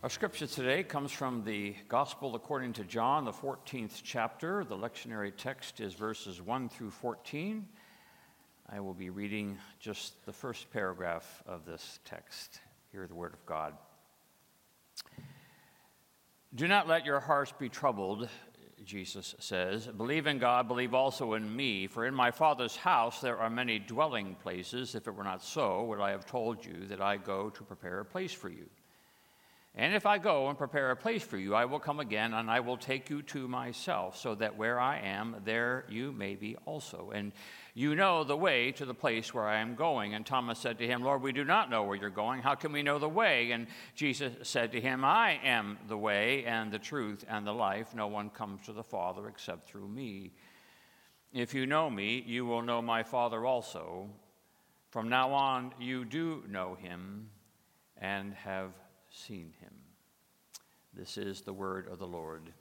Our scripture today comes from the Gospel according to John, the 14th chapter. The lectionary text is verses 1 through 14. I will be reading just the first paragraph of this text. Hear the word of God. Do not let your hearts be troubled, Jesus says. Believe in God, believe also in me. For in my Father's house there are many dwelling places. If it were not so, would I have told you that I go to prepare a place for you? And if I go and prepare a place for you, I will come again and I will take you to myself, so that where I am, there you may be also. And you know the way to the place where I am going. And Thomas said to him, Lord, we do not know where you're going. How can we know the way? And Jesus said to him, I am the way and the truth and the life. No one comes to the Father except through me. If you know me, you will know my Father also. From now on, you do know him and have seen him. This is the word of the Lord.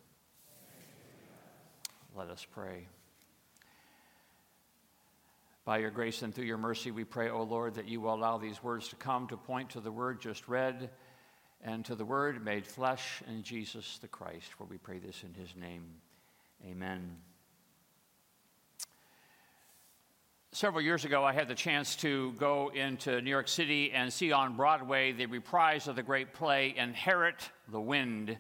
Let us pray. By your grace and through your mercy, we pray, O Lord, that you will allow these words to come to point to the word just read and to the word made flesh in Jesus the Christ, for we pray this in his name. Amen. Several years ago, I had the chance to go into New York City and see on Broadway the reprise of the great play Inherit the Wind.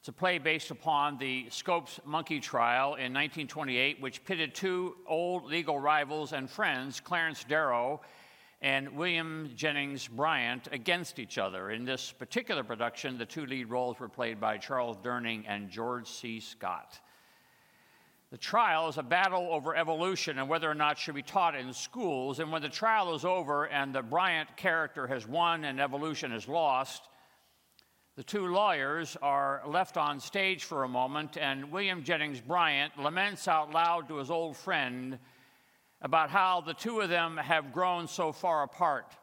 It's a play based upon the Scopes monkey trial in 1928, which pitted two old legal rivals and friends, Clarence Darrow and William Jennings Bryan, against each other. In this particular production, the two lead roles were played by Charles Durning and George C. Scott. The trial is a battle over evolution and whether or not should be taught in schools. And when the trial is over and the Bryan character has won and evolution is lost, the two lawyers are left on stage for a moment, and William Jennings Bryan laments out loud to his old friend about how the two of them have grown so far apart.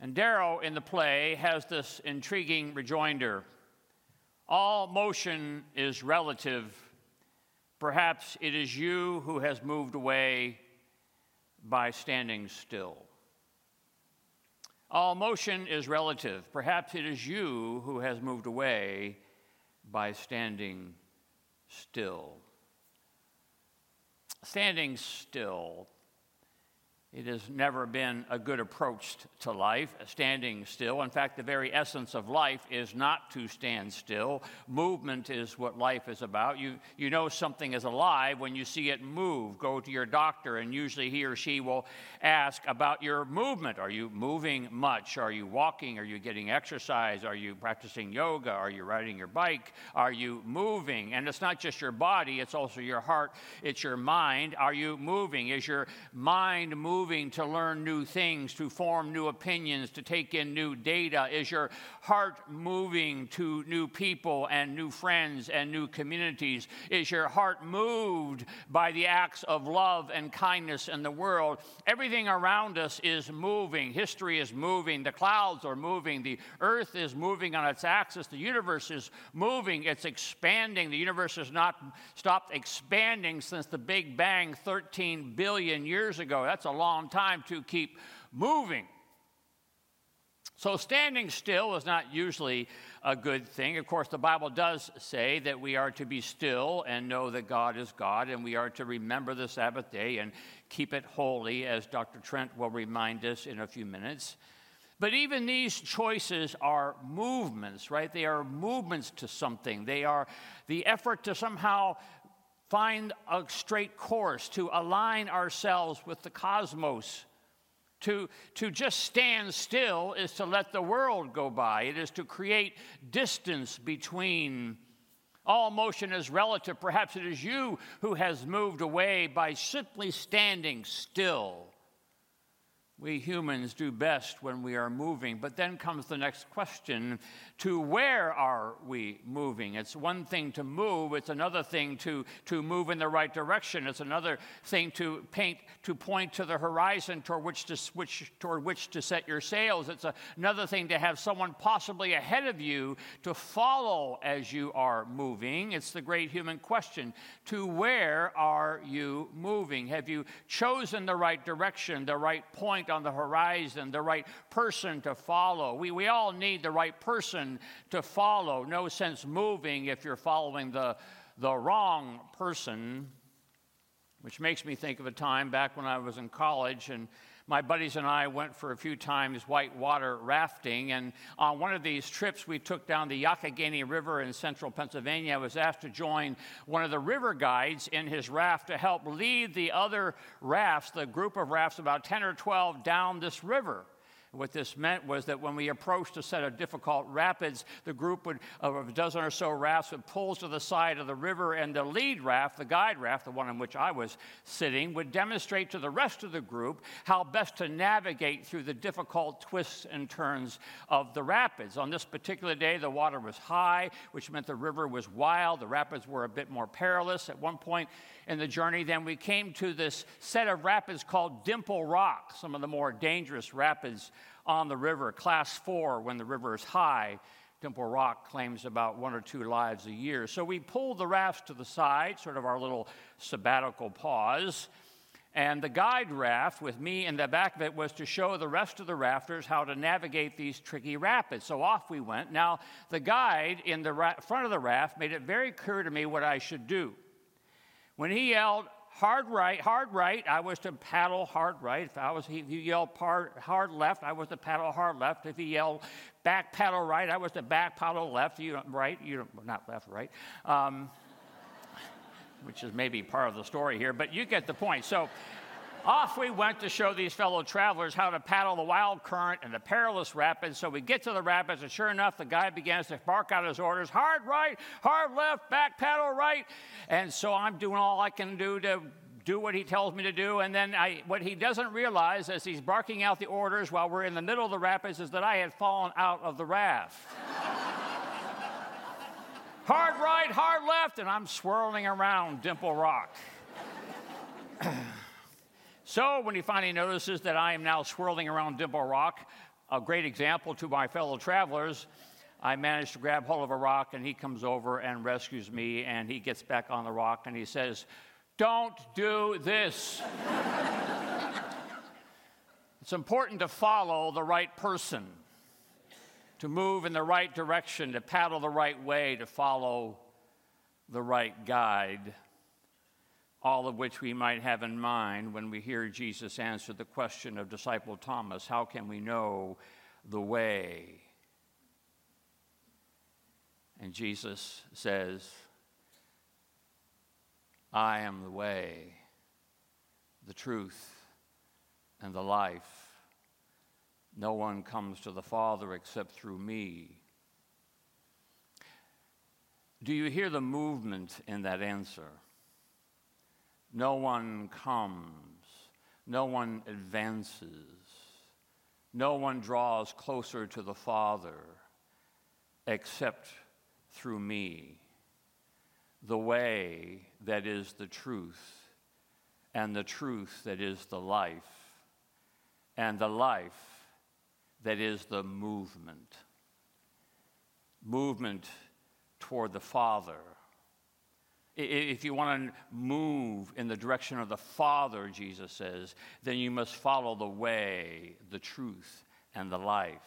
And Darrow in the play has this intriguing rejoinder All motion is relative Perhaps it is you who has moved away by standing still. All motion is relative. Perhaps it is you who has moved away by standing still. Standing still it has never been a good approach to life, uh, standing still. In fact, the very essence of life is not to stand still. Movement is what life is about. You, you know something is alive when you see it move. Go to your doctor, and usually he or she will ask about your movement. Are you moving much? Are you walking? Are you getting exercise? Are you practicing yoga? Are you riding your bike? Are you moving? And it's not just your body, it's also your heart, it's your mind. Are you moving? Is your mind moving? Moving to learn new things, to form new opinions, to take in new data? Is your heart moving to new people and new friends and new communities? Is your heart moved by the acts of love and kindness in the world? Everything around us is moving. History is moving. The clouds are moving. The earth is moving on its axis. The universe is moving. It's expanding. The universe has not stopped expanding since the Big Bang 13 billion years ago. That's a long long time to keep moving. So, standing still is not usually a good thing. Of course, the Bible does say that we are to be still and know that God is God, and we are to remember the Sabbath day and keep it holy, as Dr. Trent will remind us in a few minutes. But even these choices are movements, right? They are movements to something. They are the effort to somehow find a straight course, to align ourselves with the cosmos. To, to just stand still is to let the world go by. It is to create distance between. All motion is relative. Perhaps it is you who has moved away by simply standing still. We humans do best when we are moving. But then comes the next question to where are we moving? It's one thing to move, it's another thing to, to move in the right direction. It's another thing to paint, to point to the horizon toward which to switch, toward which to set your sails. It's a, another thing to have someone possibly ahead of you to follow as you are moving. It's the great human question to where are you moving? Have you chosen the right direction, the right point? Point on the horizon, the right person to follow. We, we all need the right person to follow. No sense moving if you're following the, the wrong person, which makes me think of a time back when I was in college and my buddies and I went for a few times whitewater rafting, and on one of these trips, we took down the Youghiogheny River in central Pennsylvania. I was asked to join one of the river guides in his raft to help lead the other rafts, the group of rafts, about 10 or 12, down this river. What this meant was that when we approached a set of difficult rapids, the group would, of a dozen or so rafts would pull to the side of the river, and the lead raft, the guide raft, the one in which I was sitting, would demonstrate to the rest of the group how best to navigate through the difficult twists and turns of the rapids. On this particular day, the water was high, which meant the river was wild. The rapids were a bit more perilous. At one point in the journey, then we came to this set of rapids called Dimple Rock, some of the more dangerous rapids on the river, class four when the river is high. Dimple Rock claims about one or two lives a year. So we pulled the rafts to the side, sort of our little sabbatical pause. And the guide raft with me in the back of it was to show the rest of the rafters how to navigate these tricky rapids. So off we went. Now, the guide in the ra- front of the raft made it very clear to me what I should do. When he yelled, hard right, hard right, I was to paddle hard right. If I was, if he yelled hard, hard left, I was to paddle hard left. If he yelled back paddle right, I was to back paddle left. You right, you not left, right. Um, which is maybe part of the story here, but you get the point. So off we went to show these fellow travelers how to paddle the wild current and the perilous rapids. So we get to the rapids, and sure enough, the guy begins to bark out his orders hard right, hard left, back paddle right. And so I'm doing all I can do to do what he tells me to do. And then I, what he doesn't realize as he's barking out the orders while we're in the middle of the rapids is that I had fallen out of the raft. hard right, hard left, and I'm swirling around Dimple Rock. So when he finally notices that I am now swirling around Dimple Rock, a great example to my fellow travelers, I manage to grab hold of a rock and he comes over and rescues me and he gets back on the rock and he says, Don't do this. it's important to follow the right person, to move in the right direction, to paddle the right way, to follow the right guide all of which we might have in mind when we hear Jesus answer the question of disciple Thomas how can we know the way? And Jesus says, I am the way, the truth, and the life. No one comes to the Father except through me. Do you hear the movement in that answer? No one comes, no one advances, no one draws closer to the Father except through me, the way that is the truth, and the truth that is the life, and the life that is the movement. Movement toward the Father if you want to move in the direction of the Father, Jesus says, then you must follow the way, the truth, and the life.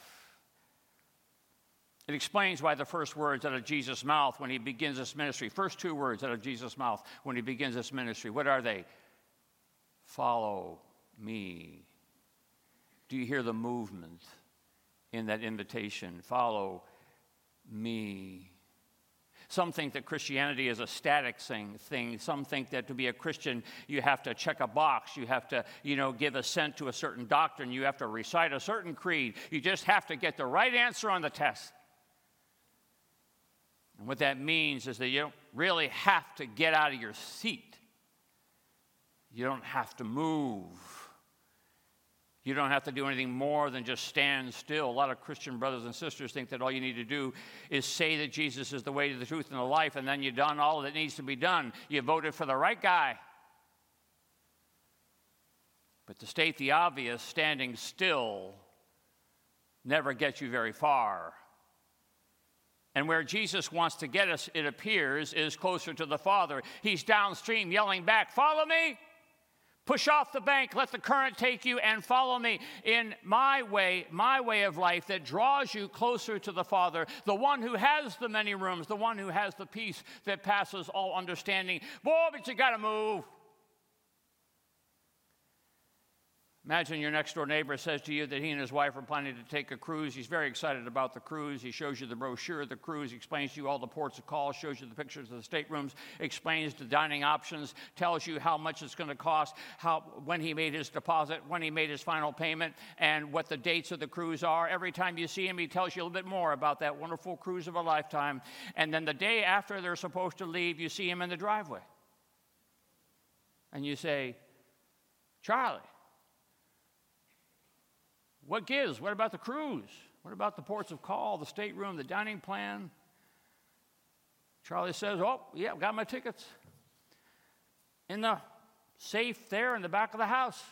It explains why the first words out of Jesus' mouth when he begins this ministry, first two words out of Jesus' mouth when he begins this ministry, what are they? Follow me. Do you hear the movement in that invitation? Follow me. Some think that Christianity is a static thing. Some think that to be a Christian, you have to check a box. You have to, you know, give assent to a certain doctrine. You have to recite a certain creed. You just have to get the right answer on the test. And what that means is that you don't really have to get out of your seat. You don't have to move. You don't have to do anything more than just stand still. A lot of Christian brothers and sisters think that all you need to do is say that Jesus is the way to the truth and the life, and then you've done all that needs to be done. You voted for the right guy. But to state the obvious, standing still never gets you very far. And where Jesus wants to get us, it appears, is closer to the Father. He's downstream yelling back, Follow me! Push off the bank, let the current take you, and follow me in my way, my way of life that draws you closer to the Father, the one who has the many rooms, the one who has the peace that passes all understanding. Boy, but you got to move. Imagine your next door neighbor says to you that he and his wife are planning to take a cruise. He's very excited about the cruise. He shows you the brochure of the cruise, explains to you all the ports of call, shows you the pictures of the staterooms, explains the dining options, tells you how much it's going to cost, how, when he made his deposit, when he made his final payment, and what the dates of the cruise are. Every time you see him, he tells you a little bit more about that wonderful cruise of a lifetime. And then the day after they're supposed to leave, you see him in the driveway. And you say, Charlie, what gives? What about the cruise? What about the ports of call, the stateroom, the dining plan? Charlie says, Oh, yeah, got my tickets. In the safe there in the back of the house.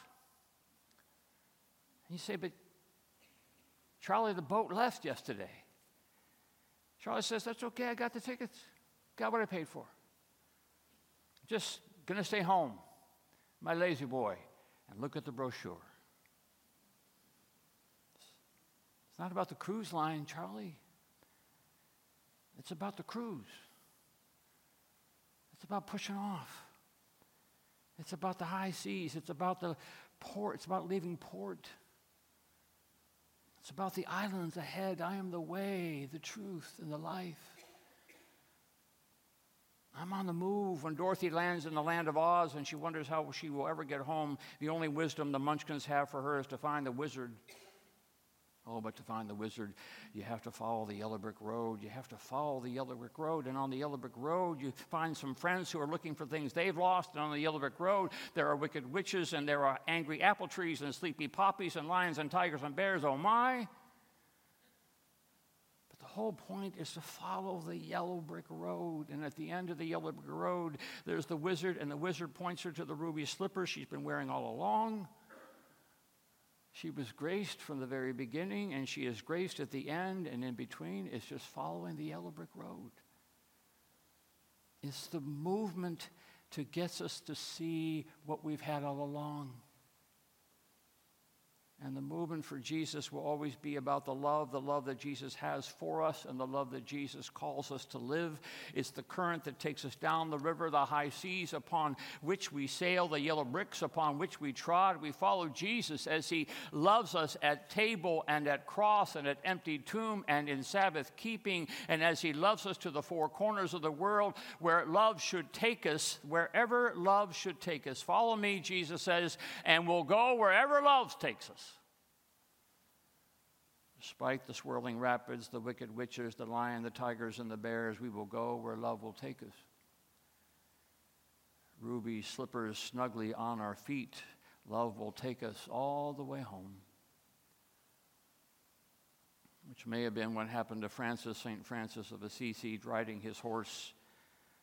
And you say, But Charlie, the boat left yesterday. Charlie says, That's okay, I got the tickets. Got what I paid for. Just gonna stay home, my lazy boy, and look at the brochure. It's not about the cruise line, Charlie. It's about the cruise. It's about pushing off. It's about the high seas. It's about the port. It's about leaving port. It's about the islands ahead. I am the way, the truth, and the life. I'm on the move. When Dorothy lands in the land of Oz and she wonders how she will ever get home, the only wisdom the Munchkins have for her is to find the wizard Oh, but to find the wizard, you have to follow the yellow brick road. You have to follow the yellow brick road. And on the yellow brick road, you find some friends who are looking for things they've lost. And on the yellow brick road, there are wicked witches, and there are angry apple trees, and sleepy poppies, and lions, and tigers, and bears. Oh, my. But the whole point is to follow the yellow brick road. And at the end of the yellow brick road, there's the wizard, and the wizard points her to the ruby slippers she's been wearing all along. She was graced from the very beginning, and she is graced at the end, and in between, it's just following the yellow brick road. It's the movement to get us to see what we've had all along. And the movement for Jesus will always be about the love, the love that Jesus has for us, and the love that Jesus calls us to live. It's the current that takes us down the river, the high seas upon which we sail, the yellow bricks upon which we trod. We follow Jesus as he loves us at table and at cross and at empty tomb and in Sabbath keeping, and as he loves us to the four corners of the world where love should take us, wherever love should take us. Follow me, Jesus says, and we'll go wherever love takes us. Despite the swirling rapids, the wicked witches, the lion, the tigers, and the bears, we will go where love will take us. Ruby slippers snugly on our feet, love will take us all the way home. Which may have been what happened to Francis, St. Francis of Assisi, riding his horse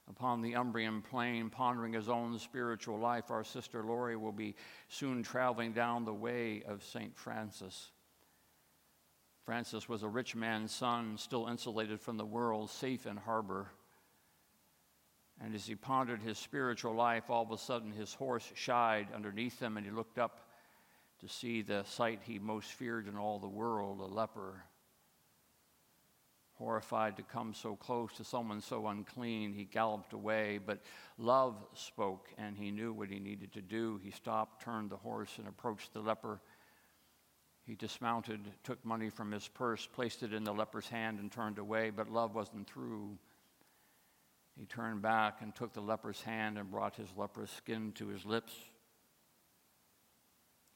upon the Umbrian plain, pondering his own spiritual life. Our sister Lori will be soon traveling down the way of St. Francis. Francis was a rich man's son, still insulated from the world, safe in harbor. And as he pondered his spiritual life, all of a sudden his horse shied underneath him, and he looked up to see the sight he most feared in all the world a leper. Horrified to come so close to someone so unclean, he galloped away, but love spoke, and he knew what he needed to do. He stopped, turned the horse, and approached the leper. He dismounted, took money from his purse, placed it in the leper's hand, and turned away, but love wasn't through. He turned back and took the leper's hand and brought his leprous skin to his lips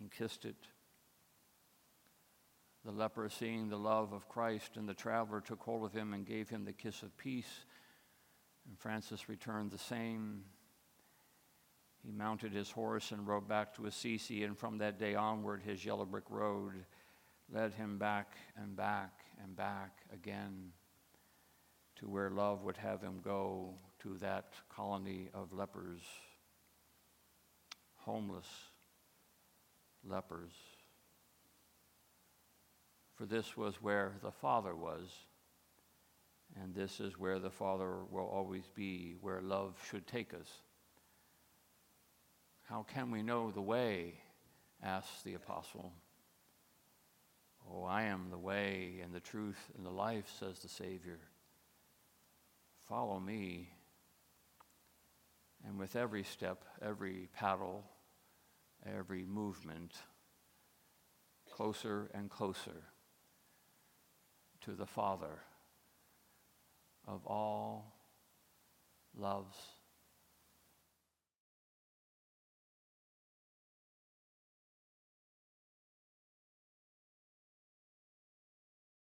and kissed it. The leper, seeing the love of Christ and the traveler, took hold of him and gave him the kiss of peace. And Francis returned the same. He mounted his horse and rode back to Assisi, and from that day onward, his yellow brick road led him back and back and back again to where love would have him go to that colony of lepers, homeless lepers. For this was where the Father was, and this is where the Father will always be, where love should take us How can we know the way? asks the apostle. Oh, I am the way and the truth and the life, says the Savior. Follow me. And with every step, every paddle, every movement, closer and closer to the Father of all loves